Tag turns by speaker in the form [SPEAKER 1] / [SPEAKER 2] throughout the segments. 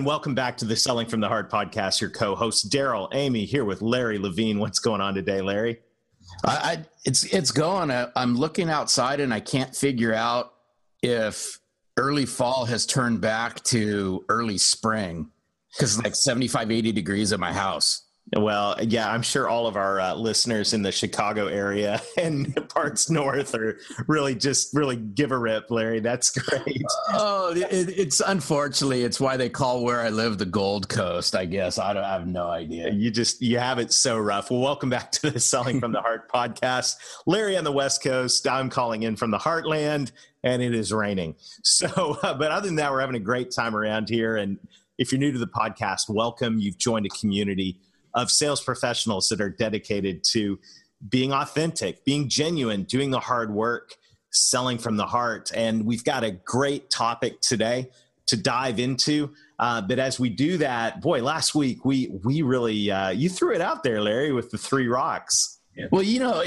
[SPEAKER 1] And welcome back to the Selling from the Heart podcast. Your co-host Darrell, Amy, here with Larry Levine. What's going on today, Larry?
[SPEAKER 2] I, I it's it's going. I, I'm looking outside and I can't figure out if early fall has turned back to early spring because like 75, 80 degrees at my house.
[SPEAKER 1] Well, yeah, I'm sure all of our uh, listeners in the Chicago area and parts north are really just really give a rip, Larry. That's great.
[SPEAKER 2] Oh, it, it's unfortunately it's why they call where I live the Gold Coast. I guess I, don't, I have no idea.
[SPEAKER 1] You just you have it so rough. Well, welcome back to the Selling from the Heart podcast. Larry on the West Coast. I'm calling in from the Heartland, and it is raining. So, uh, but other than that, we're having a great time around here. And if you're new to the podcast, welcome. You've joined a community of sales professionals that are dedicated to being authentic, being genuine, doing the hard work, selling from the heart. And we've got a great topic today to dive into. Uh, but as we do that, boy, last week we we really uh, you threw it out there, Larry, with the three rocks.
[SPEAKER 2] Well, you know,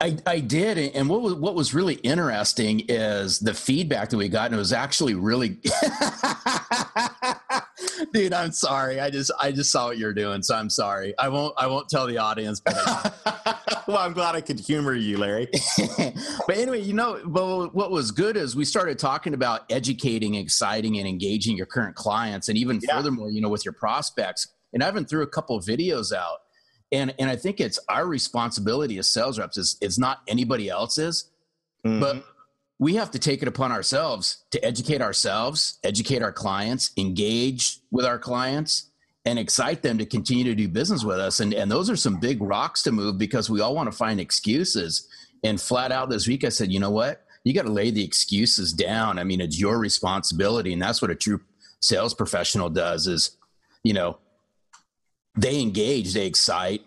[SPEAKER 2] I, I did, and what was what was really interesting is the feedback that we got, and it was actually really dude i'm sorry. I just i just saw what you're doing so i'm sorry. I won't i won't tell the audience but
[SPEAKER 1] well i'm glad i could humor you larry.
[SPEAKER 2] But anyway you know but what was good is we started talking about educating exciting and engaging your current clients and even yeah. furthermore you know with your prospects. And i even threw a couple of videos out. And and i think it's our responsibility as sales reps is it's not anybody else's mm-hmm. but we have to take it upon ourselves to educate ourselves, educate our clients, engage with our clients, and excite them to continue to do business with us. And, and those are some big rocks to move because we all want to find excuses. And flat out this week, I said, you know what? You got to lay the excuses down. I mean, it's your responsibility. And that's what a true sales professional does is, you know, they engage, they excite,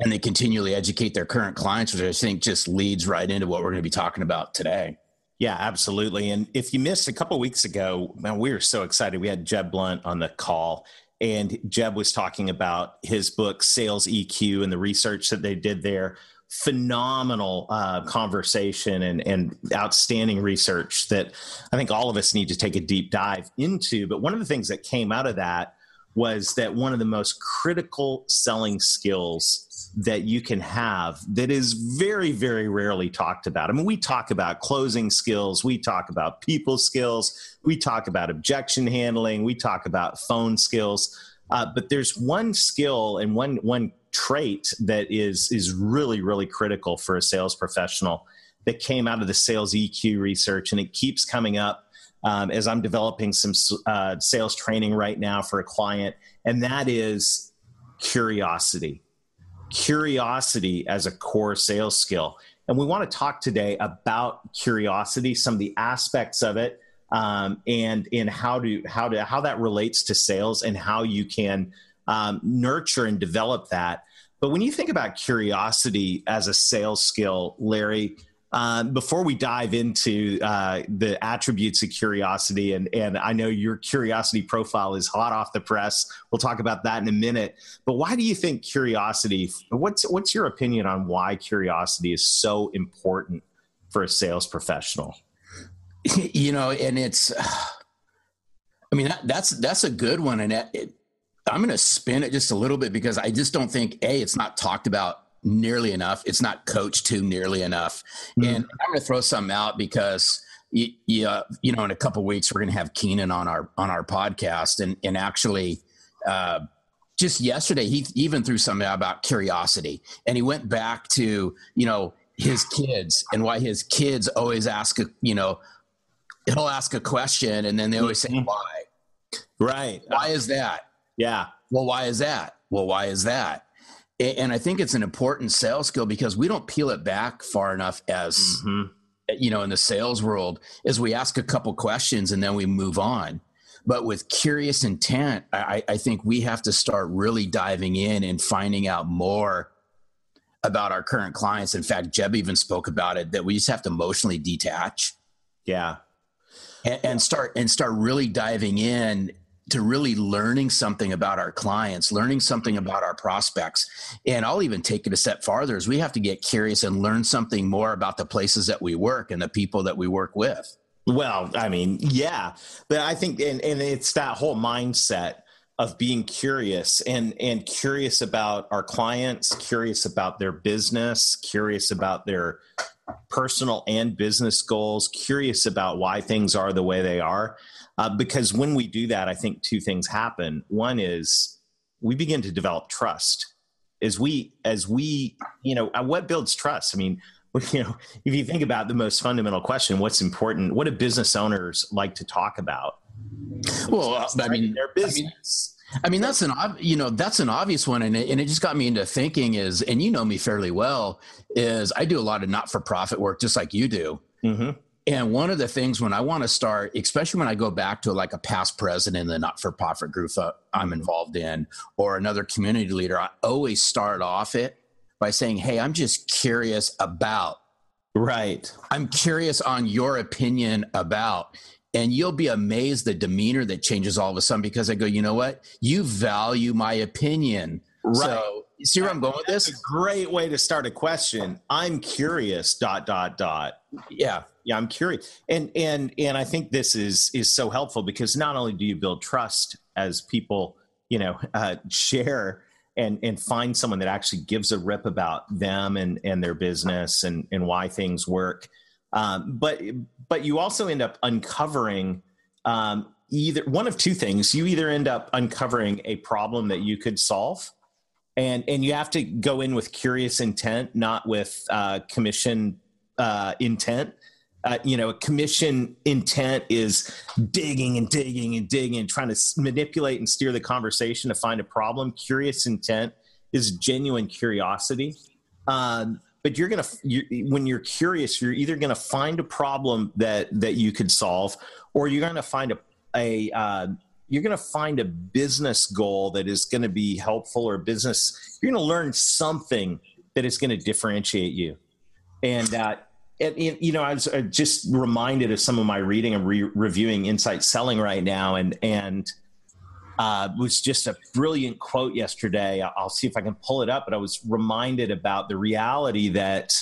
[SPEAKER 2] and they continually educate their current clients, which I think just leads right into what we're going to be talking about today.
[SPEAKER 1] Yeah, absolutely. And if you missed a couple weeks ago, man, we were so excited. We had Jeb Blount on the call, and Jeb was talking about his book, Sales EQ, and the research that they did there. Phenomenal uh, conversation and, and outstanding research that I think all of us need to take a deep dive into. But one of the things that came out of that was that one of the most critical selling skills that you can have that is very, very rarely talked about. I mean, we talk about closing skills, we talk about people skills, we talk about objection handling, we talk about phone skills. Uh, but there's one skill and one one trait that is is really really critical for a sales professional that came out of the sales EQ research, and it keeps coming up um, as I'm developing some uh, sales training right now for a client, and that is curiosity curiosity as a core sales skill. And we want to talk today about curiosity, some of the aspects of it, um, and in how to how to how that relates to sales and how you can um, nurture and develop that. But when you think about curiosity as a sales skill, Larry, uh, before we dive into uh, the attributes of curiosity, and, and I know your curiosity profile is hot off the press. We'll talk about that in a minute. But why do you think curiosity? What's what's your opinion on why curiosity is so important for a sales professional?
[SPEAKER 2] You know, and it's, I mean, that, that's that's a good one, and it, I'm going to spin it just a little bit because I just don't think a it's not talked about nearly enough. It's not coached to nearly enough. Mm-hmm. And I'm going to throw some out because you, you, uh, you know, in a couple weeks we're going to have Keenan on our on our podcast, and and actually. Uh, just yesterday, he even threw something about curiosity, and he went back to you know his kids and why his kids always ask a you know he'll ask a question and then they always say mm-hmm. why
[SPEAKER 1] right
[SPEAKER 2] why is that
[SPEAKER 1] yeah
[SPEAKER 2] well why is that well why is that and I think it's an important sales skill because we don't peel it back far enough as mm-hmm. you know in the sales world is we ask a couple questions and then we move on. but with curious intent, I, I think we have to start really diving in and finding out more about our current clients. In fact, Jeb even spoke about it that we just have to emotionally detach.
[SPEAKER 1] Yeah.
[SPEAKER 2] And, and start and start really diving in to really learning something about our clients, learning something about our prospects. And I'll even take it a step farther is we have to get curious and learn something more about the places that we work and the people that we work with.
[SPEAKER 1] Well, I mean, yeah. But I think and, and it's that whole mindset of being curious and and curious about our clients, curious about their business, curious about their personal and business goals, curious about why things are the way they are uh, because when we do that, I think two things happen. One is we begin to develop trust. As we, as we, you know, uh, what builds trust? I mean, you know, if you think about the most fundamental question, what's important? What do business owners like to talk about?
[SPEAKER 2] Well, I mean, their business. I mean, I mean, that's an you know that's an obvious one, and it, and it just got me into thinking is, and you know me fairly well, is I do a lot of not for profit work just like you do, mm-hmm. And one of the things when I want to start, especially when I go back to like a past president in the not for profit group I'm involved in, or another community leader, I always start off it by saying, Hey, I'm just curious about.
[SPEAKER 1] Right.
[SPEAKER 2] I'm curious on your opinion about. And you'll be amazed the demeanor that changes all of a sudden because I go, you know what? You value my opinion.
[SPEAKER 1] Right. So, see where I'm going with this? great way to start a question. I'm curious, dot, dot, dot.
[SPEAKER 2] Yeah
[SPEAKER 1] yeah i'm curious and and and i think this is is so helpful because not only do you build trust as people you know uh, share and and find someone that actually gives a rip about them and and their business and and why things work um, but but you also end up uncovering um, either one of two things you either end up uncovering a problem that you could solve and and you have to go in with curious intent not with uh, commission uh, intent uh, you know, commission intent is digging and digging and digging and trying to manipulate and steer the conversation to find a problem. Curious intent is genuine curiosity. Um, but you're gonna you, when you're curious, you're either gonna find a problem that that you could solve, or you're gonna find a a uh, you're going to find a business goal that is going to be helpful or business you're going to learn something that is going to differentiate you. And uh, and, you know, I was just reminded of some of my reading and re- reviewing Insight Selling right now, and and uh, was just a brilliant quote yesterday. I'll see if I can pull it up, but I was reminded about the reality that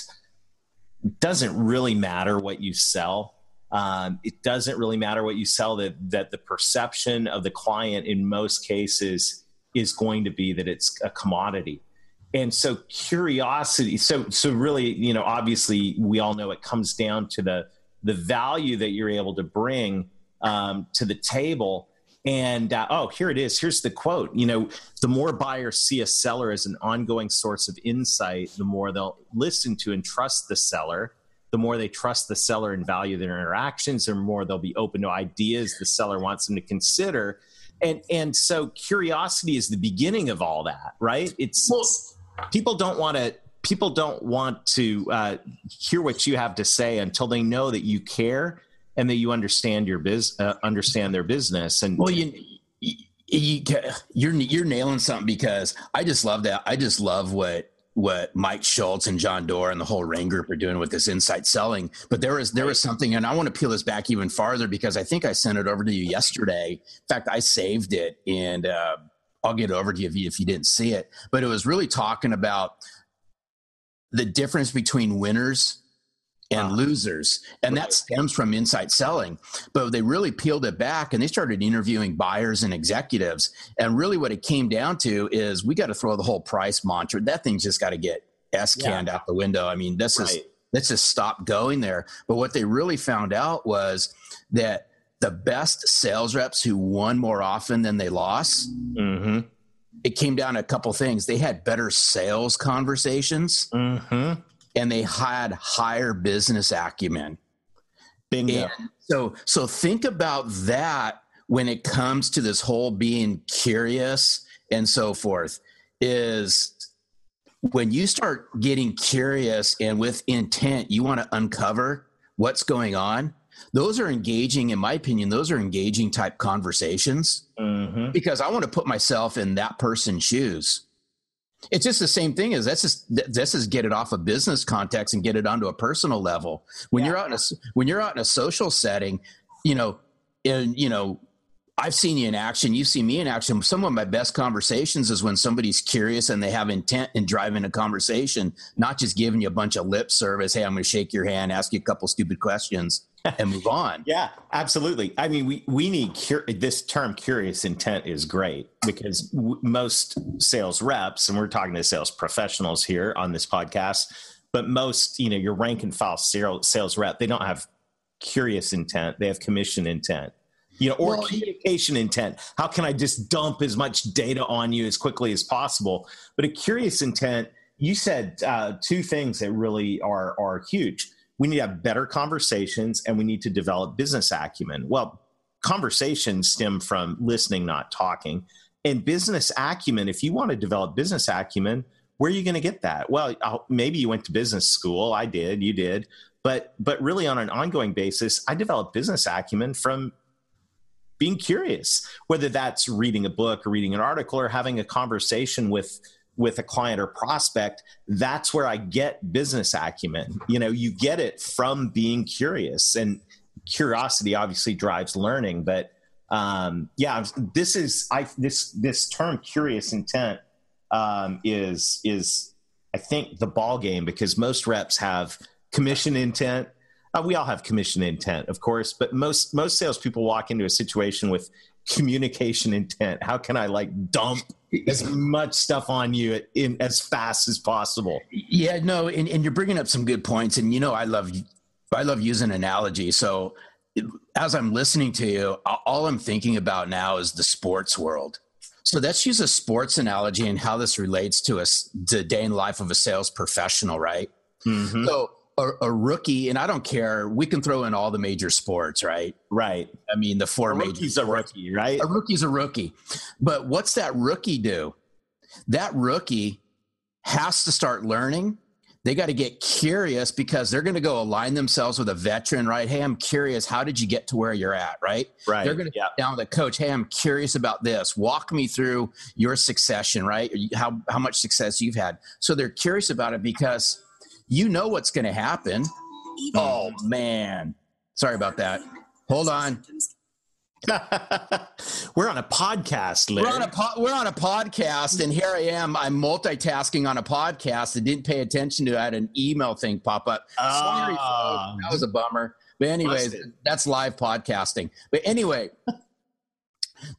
[SPEAKER 1] doesn't really matter what you sell. Um, it doesn't really matter what you sell. That that the perception of the client in most cases is going to be that it's a commodity and so curiosity so so really you know obviously we all know it comes down to the the value that you're able to bring um, to the table and uh, oh here it is. Here's the quote you know the more buyers see a seller as an ongoing source of insight the more they'll listen to and trust the seller. The more they trust the seller and value their interactions the more they'll be open to ideas the seller wants them to consider. And and so curiosity is the beginning of all that right? It's well, people don't want to people don't want to uh, hear what you have to say until they know that you care and that you understand your biz uh, understand their business and
[SPEAKER 2] well you, you you're you're nailing something because I just love that I just love what what Mike Schultz and John Doerr and the whole Rain Group are doing with this insight selling. But there was there was something, and I want to peel this back even farther because I think I sent it over to you yesterday. In fact, I saved it, and uh, I'll get it over to you if you didn't see it. But it was really talking about the difference between winners and uh, losers. And that stems from insight selling. But they really peeled it back and they started interviewing buyers and executives. And really what it came down to is we got to throw the whole price mantra. That thing's just got to get S canned yeah. out the window. I mean, this right. is let's just stop going there. But what they really found out was that the best sales reps who won more often than they lost. Mm-hmm. It came down to a couple things. They had better sales conversations, mm-hmm. And they had higher business acumen. Bingo. And so, so think about that when it comes to this whole being curious and so forth. Is when you start getting curious and with intent, you want to uncover what's going on those are engaging in my opinion those are engaging type conversations mm-hmm. because i want to put myself in that person's shoes it's just the same thing as that's just this is get it off a business context and get it onto a personal level when yeah. you're out in a when you're out in a social setting you know and you know I've seen you in action. You've seen me in action. Some of my best conversations is when somebody's curious and they have intent in driving a conversation, not just giving you a bunch of lip service. Hey, I'm going to shake your hand, ask you a couple stupid questions, and move on.
[SPEAKER 1] yeah, absolutely. I mean, we we need cur- this term "curious intent" is great because w- most sales reps, and we're talking to sales professionals here on this podcast, but most, you know, your rank and file sales rep, they don't have curious intent; they have commission intent you know, or well, communication intent. How can I just dump as much data on you as quickly as possible? But a curious intent, you said uh, two things that really are are huge. We need to have better conversations, and we need to develop business acumen. Well, conversations stem from listening, not talking. And business acumen, if you want to develop business acumen, where are you going to get that? Well, I'll, maybe you went to business school. I did. You did. But but really, on an ongoing basis, I developed business acumen from being curious, whether that's reading a book or reading an article or having a conversation with with a client or prospect, that's where I get business acumen. You know, you get it from being curious, and curiosity obviously drives learning. But um, yeah, this is I this this term curious intent um, is is I think the ball game because most reps have commission intent uh, we all have commission intent, of course, but most most salespeople walk into a situation with communication intent. How can I like dump as much stuff on you in as fast as possible?
[SPEAKER 2] Yeah, no, and, and you're bringing up some good points, and you know I love I love using analogy. So as I'm listening to you, all I'm thinking about now is the sports world. So let's use a sports analogy and how this relates to us the day in life of a sales professional, right? Mm-hmm. So a, a, rookie, and I don't care. We can throw in all the major sports, right?
[SPEAKER 1] Right.
[SPEAKER 2] I mean, the four
[SPEAKER 1] a. Rookie's a rookie, right?
[SPEAKER 2] A rookie's a rookie. But what's that rookie do? That rookie has to start learning. They got to get curious because they're going to go align themselves with a veteran, right? Hey, I'm curious. How did you get to where you're at, right?
[SPEAKER 1] Right.
[SPEAKER 2] They're going to yeah. down the coach. Hey, I'm curious about this. Walk me through your succession, right? How how much success you've had. So they're curious about it because you know what's going to happen. Oh man, sorry about that. Hold on.
[SPEAKER 1] we're on a podcast. Larry.
[SPEAKER 2] We're on a po- we're on a podcast, and here I am. I'm multitasking on a podcast. and didn't pay attention to. I had an email thing pop up. Sorry, ah. that was a bummer. But anyways, that's live podcasting. But anyway,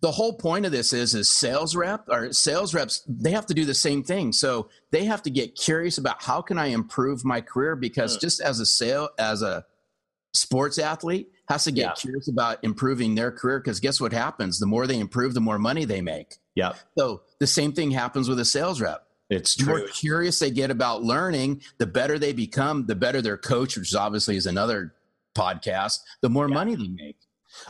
[SPEAKER 2] the whole point of this is is sales rep or sales reps they have to do the same thing. So they have to get curious about how can i improve my career? Because hmm. just as a sale as a sports athlete has to get yeah. curious about improving their career because guess what happens? The more they improve the more money they make.
[SPEAKER 1] Yeah
[SPEAKER 2] so the same thing happens with a sales rep.
[SPEAKER 1] It's true.
[SPEAKER 2] the more curious they get about learning the better they become the better their coach which obviously is another podcast the more yeah. money they make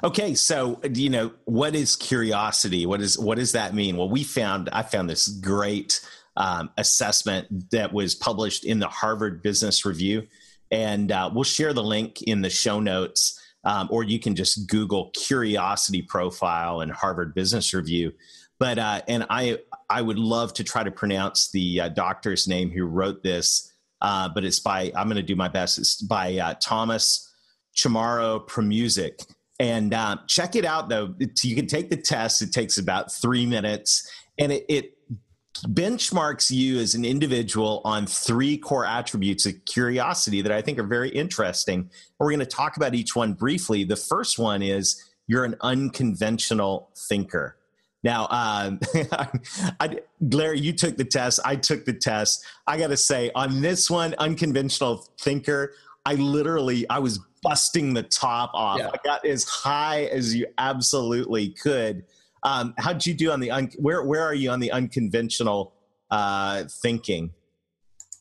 [SPEAKER 1] Okay, so you know what is curiosity? What is what does that mean? Well, we found I found this great um, assessment that was published in the Harvard Business Review, and uh, we'll share the link in the show notes, um, or you can just Google curiosity profile and Harvard Business Review. But uh, and I I would love to try to pronounce the uh, doctor's name who wrote this, uh, but it's by I'm going to do my best. It's by uh, Thomas Chamorro Premuzic and uh, check it out, though. It's, you can take the test. It takes about three minutes, and it, it benchmarks you as an individual on three core attributes of curiosity that I think are very interesting. We're going to talk about each one briefly. The first one is you're an unconventional thinker. Now, um, I, Larry, you took the test. I took the test. I got to say, on this one, unconventional thinker, I literally I was busting the top off. Yeah. I got as high as you absolutely could. Um, how'd you do on the un- where where are you on the unconventional uh, thinking?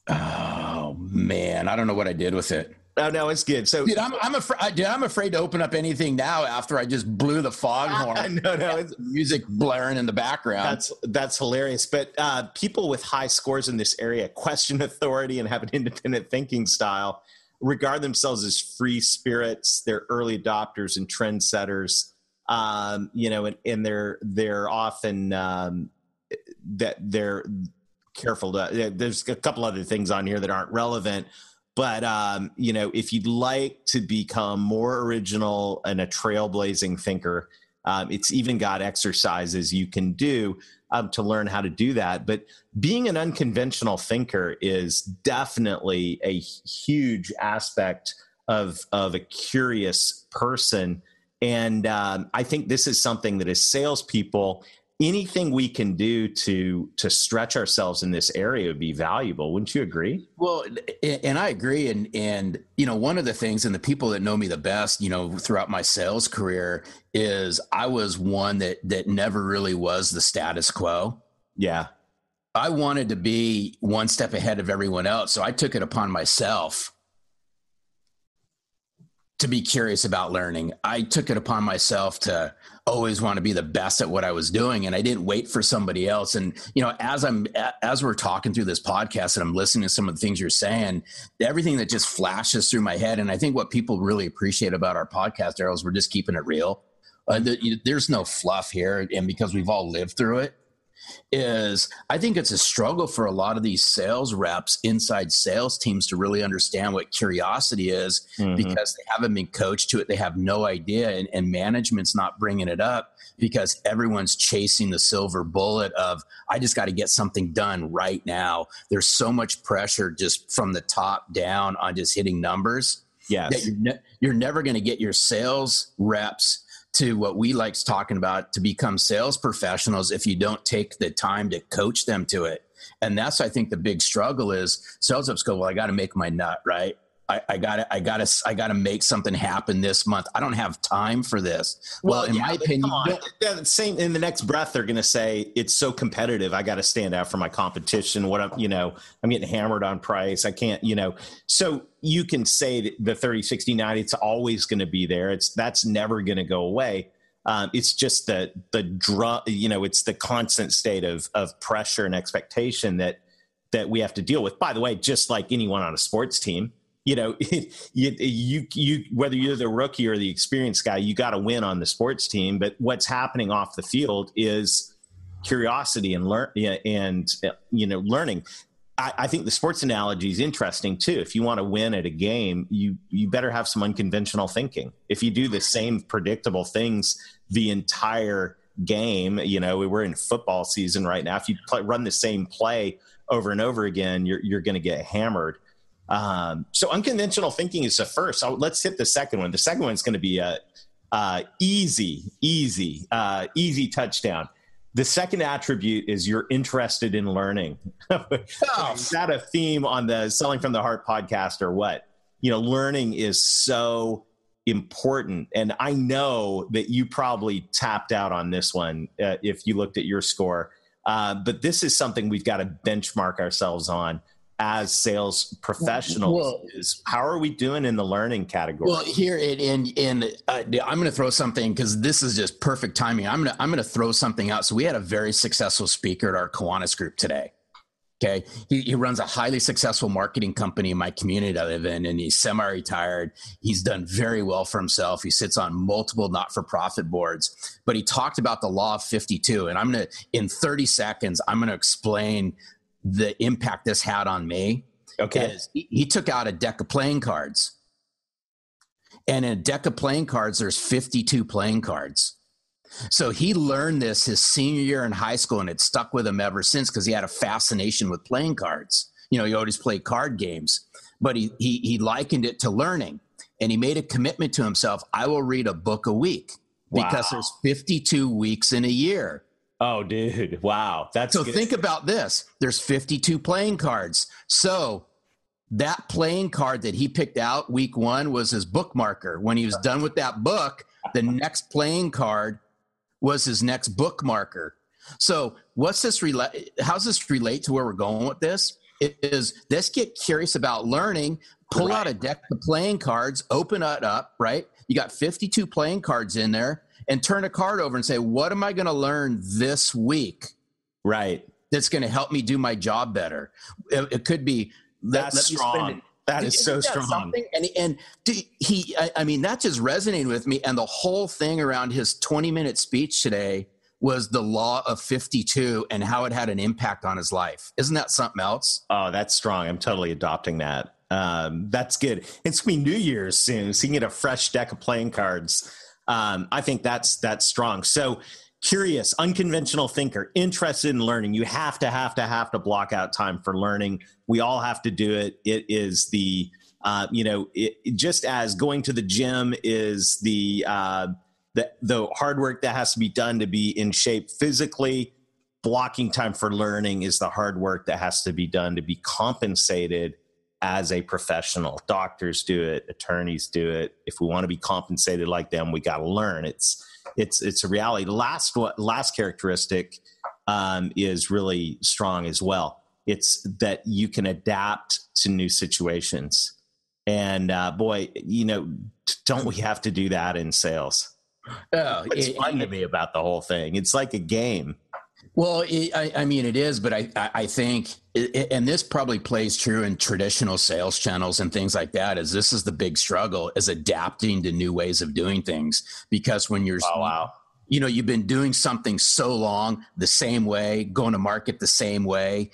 [SPEAKER 2] Oh man, I don't know what I did with it.
[SPEAKER 1] Oh no, it's good. So,
[SPEAKER 2] dude, I'm I'm afraid. I'm afraid to open up anything now after I just blew the foghorn.
[SPEAKER 1] no, no, it's
[SPEAKER 2] music blaring in the background.
[SPEAKER 1] That's that's hilarious. But uh, people with high scores in this area question authority and have an independent thinking style regard themselves as free spirits. They're early adopters and trendsetters. Um, you know, and, and they're they're often um, that they're careful to. There's a couple other things on here that aren't relevant, but um, you know, if you'd like to become more original and a trailblazing thinker, um, it's even got exercises you can do um, to learn how to do that. But being an unconventional thinker is definitely a huge aspect of of a curious person. And um, I think this is something that as salespeople, anything we can do to to stretch ourselves in this area would be valuable. Wouldn't you agree?
[SPEAKER 2] Well and i agree. And and you know one of the things and the people that know me the best you know throughout my sales career is i was one that that never really was the status quo.
[SPEAKER 1] Yeah.
[SPEAKER 2] I wanted to be one step ahead of everyone else. So i took it upon myself to be curious about learning. I took it upon myself to always want to be the best at what I was doing and I didn't wait for somebody else and you know as I'm as we're talking through this podcast and I'm listening to some of the things you're saying everything that just flashes through my head and I think what people really appreciate about our podcast Darrell is we're just keeping it real. Uh, there's no fluff here and because we've all lived through it is I think it's a struggle for a lot of these sales reps inside sales teams to really understand what curiosity is mm-hmm. because they haven't been coached to it. They have no idea, and, and management's not bringing it up because everyone's chasing the silver bullet of I just got to get something done right now. There's so much pressure just from the top down on just hitting numbers.
[SPEAKER 1] Yes.
[SPEAKER 2] That you're, ne- you're never going to get your sales reps to what we likes talking about to become sales professionals if you don't take the time to coach them to it. And that's, I think, the big struggle is sales reps go, well, I got to make my nut, right? I, got to, I got to, I got to make something happen this month. I don't have time for this. Well, well in yeah, my opinion,
[SPEAKER 1] yeah, same in the next breath, they're going to say it's so competitive. I got to stand out for my competition. What I'm, you know, I'm getting hammered on price. I can't, you know, so you can say the 30, 60, 90, it's always going to be there. It's that's never going to go away. Um, it's just the the drum, you know, it's the constant state of of pressure and expectation that that we have to deal with. By the way, just like anyone on a sports team, you know, you, you, you, whether you're the rookie or the experienced guy, you got to win on the sports team. But what's happening off the field is curiosity and learn and you know learning. I, I, think the sports analogy is interesting too. If you want to win at a game, you you better have some unconventional thinking. If you do the same predictable things the entire game, you know, we're in football season right now. If you play, run the same play over and over again, you're you're going to get hammered. Um, so unconventional thinking is the first. So let's hit the second one. The second one is going to be a uh, easy, easy, uh, easy touchdown. The second attribute is you're interested in learning. oh. is that a theme on the Selling from the Heart podcast or what? You know, learning is so important. And I know that you probably tapped out on this one uh, if you looked at your score. Uh, but this is something we've got to benchmark ourselves on as sales professionals well, is how are we doing in the learning category?
[SPEAKER 2] well here and and, uh, i'm going to throw something because this is just perfect timing. I'm going to i'm going to throw something out. So we had a very successful speaker at our Kiwanis group today okay? He, he runs a highly successful marketing company in my community i live in and he's semi-retired. He's done very well for himself. He sits on multiple not-for-profit boards but he talked about the law of 52 and i'm going to in 30 seconds i'm going to explain the impact this had on me
[SPEAKER 1] okay.
[SPEAKER 2] he, he took out a deck of playing cards. And in a deck of playing cards there's 52 playing cards. So he learned this his senior year in high school and it stuck with him ever since because he had a fascination with playing cards. You know he always played card games but he, he he likened it to learning and he made a commitment to himself i will read a book a week because there's 52 weeks in a year
[SPEAKER 1] Oh, dude. Wow. That's
[SPEAKER 2] so good. think about this. There's 52 playing cards. So that playing card that he picked out week one was his bookmarker. When he was done with that book, the next playing card was his next bookmarker. So what's this relate? How's this relate to where we're going with this? It is let's get curious about learning. Pull right. out a deck of playing cards, open it up. Right, you got 52 playing cards in there and turn a card over and say, what am I going to learn this week?
[SPEAKER 1] Right.
[SPEAKER 2] That's going to help me do my job better. It, it could be
[SPEAKER 1] that's let strong. That is so strong.
[SPEAKER 2] Something? And and he, I, I mean, that just resonated with me. And the whole thing around his 20 minute speech today was the law of 52 and how it had an impact on his life. Isn't that something else?
[SPEAKER 1] Oh, that's strong. I'm totally adopting that. Um, that's good. It's gonna be New Year's soon, so you can get a fresh deck of playing cards. Um, I think that's that's strong. So curious, unconventional thinker, interested in learning. You have to have to have to block out time for learning. We all have to do it. It is the uh, you know, it, just as going to the gym is the uh, the the hard work that has to be done to be in shape physically. Blocking time for learning is the hard work that has to be done to be compensated as a professional. Doctors do it, attorneys do it. If we want to be compensated like them, we got to learn. It's it's it's a reality. Last last characteristic um, is really strong as well. It's that you can adapt to new situations, and uh, boy, you know, don't we have to do that in sales? Oh, it's it, fun it, to me about the whole thing. It's like a game.
[SPEAKER 2] Well, it, I, I, mean, it is, but I, I think, and this probably plays true in traditional sales channels and things like that. Is this is the big struggle is adapting to new ways of doing things because when you're,
[SPEAKER 1] oh, wow.
[SPEAKER 2] you know, you've been doing something so long the same way, going to market the same way.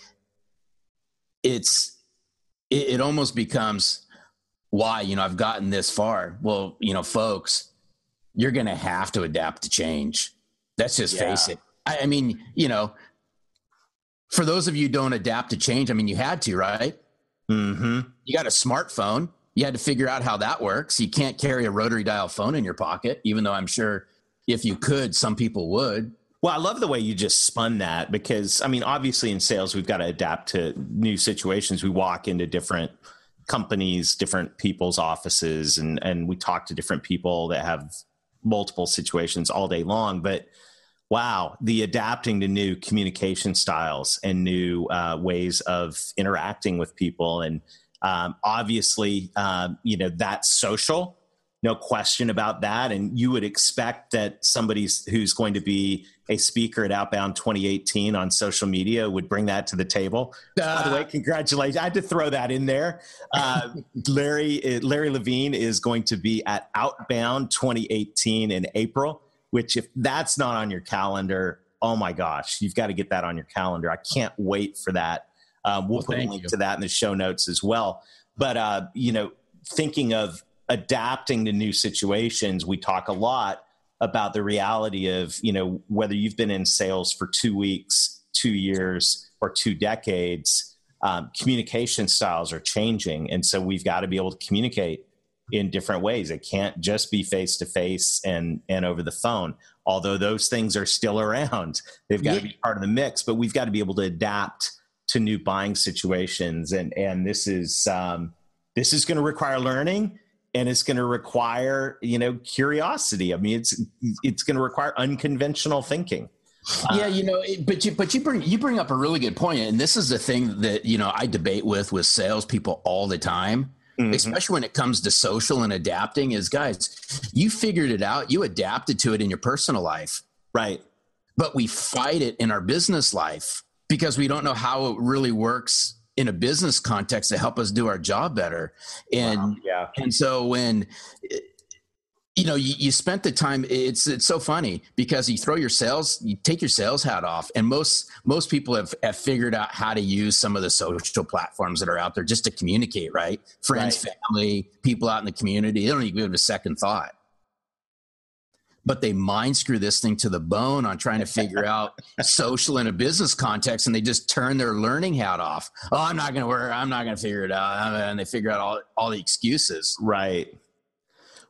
[SPEAKER 2] It's, it, it almost becomes why you know I've gotten this far. Well, you know, folks, you're going to have to adapt to change. Let's just yeah. face it I, mean, you know, for those of you who don't adapt to change, I mean, you had to, right?
[SPEAKER 1] Mm-hmm.
[SPEAKER 2] You got a smartphone. You had to figure out how that works. You can't carry a rotary dial phone in your pocket, even though I'm sure if you could, some people would.
[SPEAKER 1] Well, I love the way you just spun that because, I mean, obviously in sales, we've got to adapt to new situations. We walk into different companies, different people's offices, and, and we talk to different people that have multiple situations all day long. But wow, the adapting to new communication styles and new uh, ways of interacting with people. And um, obviously, um, you know, that's social, no question about that. And you would expect that somebody who's going to be a speaker at Outbound 2018 on social media would bring that to the table. Uh, By the way, congratulations. I had to throw that in there. Uh, Larry, Larry Levine is going to be at Outbound 2018 in April which if that's not on your calendar, oh my gosh, you've got to get that on your calendar. I can't wait for that. Um, we'll, well put a link you. to that in the show notes as well. But uh, you know, thinking of adapting to new situations, we talk a lot about the reality of you know whether you've been in sales for two weeks, two years, or two decades. Um, communication styles are changing, and so we've got to be able to communicate in different ways. It can't just be face to face and and over the phone. Although those things are still around, they've got yeah. to be part of the mix. But we've got to be able to adapt to new buying situations, and and this is um, this is going to require learning, and it's going to require you know curiosity. I mean, it's it's going to require unconventional thinking.
[SPEAKER 2] yeah, you know, but you but you bring you bring up a really good point, and this is the thing that you know I debate with with salespeople all the time mm-hmm. especially when it comes to social and adapting, is guys, you figured it out, you adapted to it in your personal life.
[SPEAKER 1] Right.
[SPEAKER 2] But we fight it in our business life because we don't know how it really works in a business context to help us do our job better. And wow. yeah. And so when you know you, you spent the time it's it's so funny because you throw your sales you take your sales hat off and most most people have, have figured out how to use some of the social platforms that are out there just to communicate right? Friends right. family people out in the community they don't even give it a second thought. But they mind screw this thing to the bone on trying to figure out social in a business context and they just turn their learning hat off. Oh i'm not going to work i'm not going to figure it out and they figure out all, all the excuses.
[SPEAKER 1] Right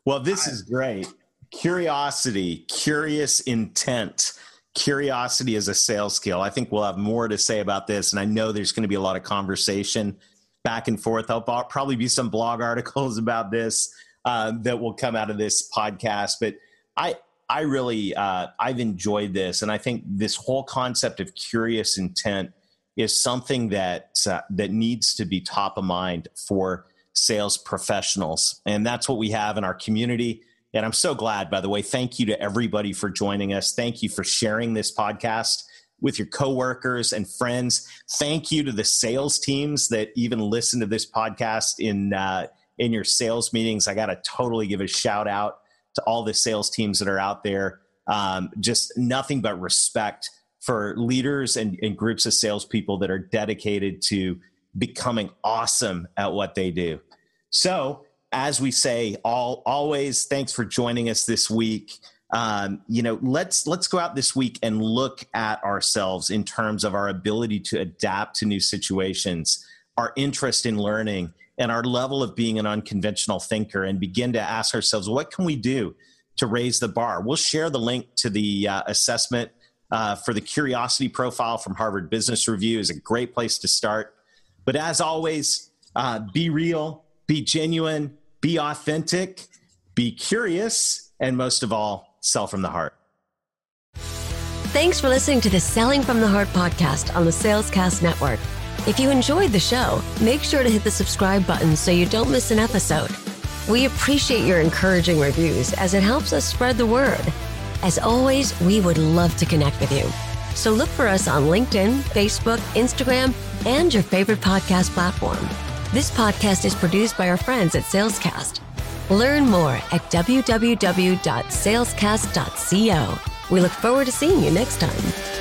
[SPEAKER 1] well, this is great. Curiosity, curious intent. Curiosity is a sales skill. I think we'll have more to say about this. And I know there's going to be a lot of conversation back and forth. There'll probably be some blog articles about this uh, that will come out of this podcast. But I, I really, uh, I've enjoyed this. And I think this whole concept of curious intent is something that, uh, that needs to be top of mind for sales professionals. And that's what we have in our community. And I'm so glad, by the way. Thank you to everybody for joining us. Thank you for sharing this podcast with your coworkers and friends. Thank you to the sales teams that even listen to this podcast in uh, in your sales meetings. I got to totally give a shout out to all the sales teams that are out there. Um, just nothing but respect for leaders and, and groups of salespeople that are dedicated to becoming awesome at what they do. So, as we say, all always, thanks for joining us this week. Um, you know, let's let's go out this week and look at ourselves in terms of our ability to adapt to new situations, our interest in learning, and our level of being an unconventional thinker, and begin to ask ourselves, what can we do to raise the bar? We'll share the link to the uh, assessment uh, for the curiosity profile from Harvard Business Review is a great place to start. But as always, uh, be real, be genuine, be authentic, be curious, and most of all, sell from the heart.
[SPEAKER 3] Thanks for listening to the Selling from the Heart podcast on the Salescast Network. If you enjoyed the show, make sure to hit the subscribe button so you don't miss an episode. We appreciate your encouraging reviews as it helps us spread the word. As always, we would love to connect with you. So look for us on LinkedIn, Facebook, Instagram, and your favorite podcast platform. This podcast is produced by our friends at Salescast. Learn more at www.salescast.co. We look forward to seeing you next time.